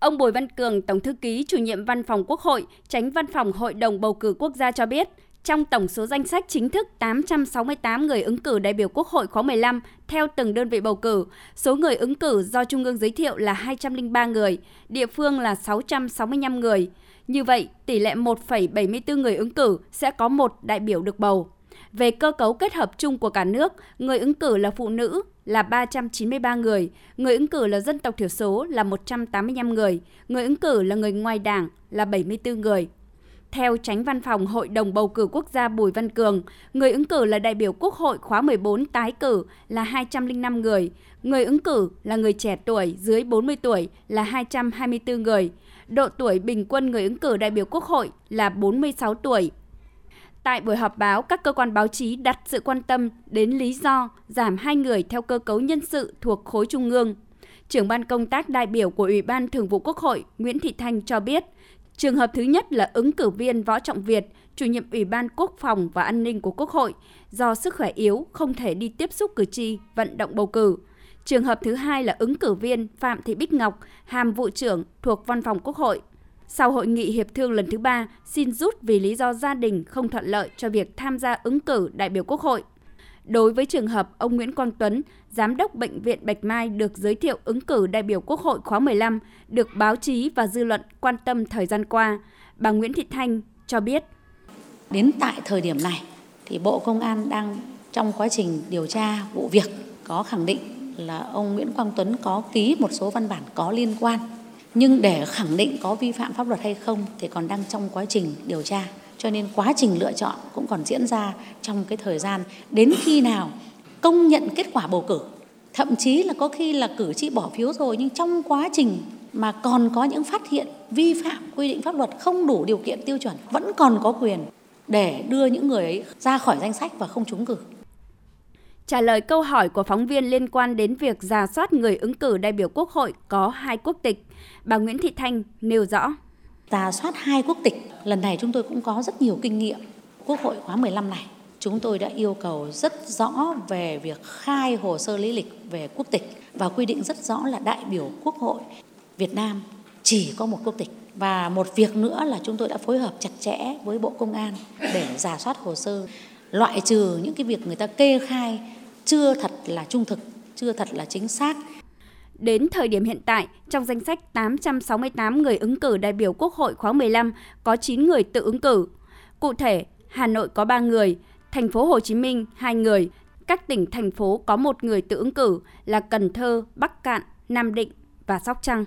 Ông Bùi Văn Cường, Tổng thư ký chủ nhiệm Văn phòng Quốc hội, tránh Văn phòng Hội đồng bầu cử quốc gia cho biết, trong tổng số danh sách chính thức 868 người ứng cử đại biểu Quốc hội khóa 15 theo từng đơn vị bầu cử, số người ứng cử do Trung ương giới thiệu là 203 người, địa phương là 665 người. Như vậy, tỷ lệ 1,74 người ứng cử sẽ có một đại biểu được bầu. Về cơ cấu kết hợp chung của cả nước, người ứng cử là phụ nữ là 393 người, người ứng cử là dân tộc thiểu số là 185 người, người ứng cử là người ngoài đảng là 74 người. Theo tránh văn phòng Hội đồng bầu cử quốc gia Bùi Văn Cường, người ứng cử là đại biểu Quốc hội khóa 14 tái cử là 205 người, người ứng cử là người trẻ tuổi dưới 40 tuổi là 224 người, độ tuổi bình quân người ứng cử đại biểu Quốc hội là 46 tuổi. Tại buổi họp báo, các cơ quan báo chí đặt sự quan tâm đến lý do giảm hai người theo cơ cấu nhân sự thuộc khối trung ương. Trưởng ban công tác đại biểu của Ủy ban Thường vụ Quốc hội Nguyễn Thị Thanh cho biết, trường hợp thứ nhất là ứng cử viên Võ Trọng Việt, chủ nhiệm Ủy ban Quốc phòng và An ninh của Quốc hội, do sức khỏe yếu không thể đi tiếp xúc cử tri, vận động bầu cử. Trường hợp thứ hai là ứng cử viên Phạm Thị Bích Ngọc, hàm vụ trưởng thuộc Văn phòng Quốc hội. Sau hội nghị hiệp thương lần thứ ba, xin rút vì lý do gia đình không thuận lợi cho việc tham gia ứng cử đại biểu Quốc hội. Đối với trường hợp ông Nguyễn Quang Tuấn, Giám đốc Bệnh viện Bạch Mai được giới thiệu ứng cử đại biểu Quốc hội khóa 15, được báo chí và dư luận quan tâm thời gian qua, bà Nguyễn Thị Thanh cho biết. Đến tại thời điểm này, thì Bộ Công an đang trong quá trình điều tra vụ việc có khẳng định là ông Nguyễn Quang Tuấn có ký một số văn bản có liên quan nhưng để khẳng định có vi phạm pháp luật hay không thì còn đang trong quá trình điều tra. Cho nên quá trình lựa chọn cũng còn diễn ra trong cái thời gian đến khi nào công nhận kết quả bầu cử. Thậm chí là có khi là cử tri bỏ phiếu rồi, nhưng trong quá trình mà còn có những phát hiện vi phạm quy định pháp luật không đủ điều kiện tiêu chuẩn, vẫn còn có quyền để đưa những người ấy ra khỏi danh sách và không trúng cử. Trả lời câu hỏi của phóng viên liên quan đến việc giả soát người ứng cử đại biểu Quốc hội có hai quốc tịch, bà Nguyễn Thị Thanh nêu rõ. Giả soát hai quốc tịch, lần này chúng tôi cũng có rất nhiều kinh nghiệm. Quốc hội khóa 15 này, chúng tôi đã yêu cầu rất rõ về việc khai hồ sơ lý lịch về quốc tịch và quy định rất rõ là đại biểu Quốc hội Việt Nam chỉ có một quốc tịch. Và một việc nữa là chúng tôi đã phối hợp chặt chẽ với Bộ Công an để giả soát hồ sơ, loại trừ những cái việc người ta kê khai chưa thật là trung thực, chưa thật là chính xác. Đến thời điểm hiện tại, trong danh sách 868 người ứng cử đại biểu Quốc hội khóa 15 có 9 người tự ứng cử. Cụ thể, Hà Nội có 3 người, thành phố Hồ Chí Minh 2 người, các tỉnh thành phố có một người tự ứng cử là Cần Thơ, Bắc Cạn, Nam Định và Sóc Trăng.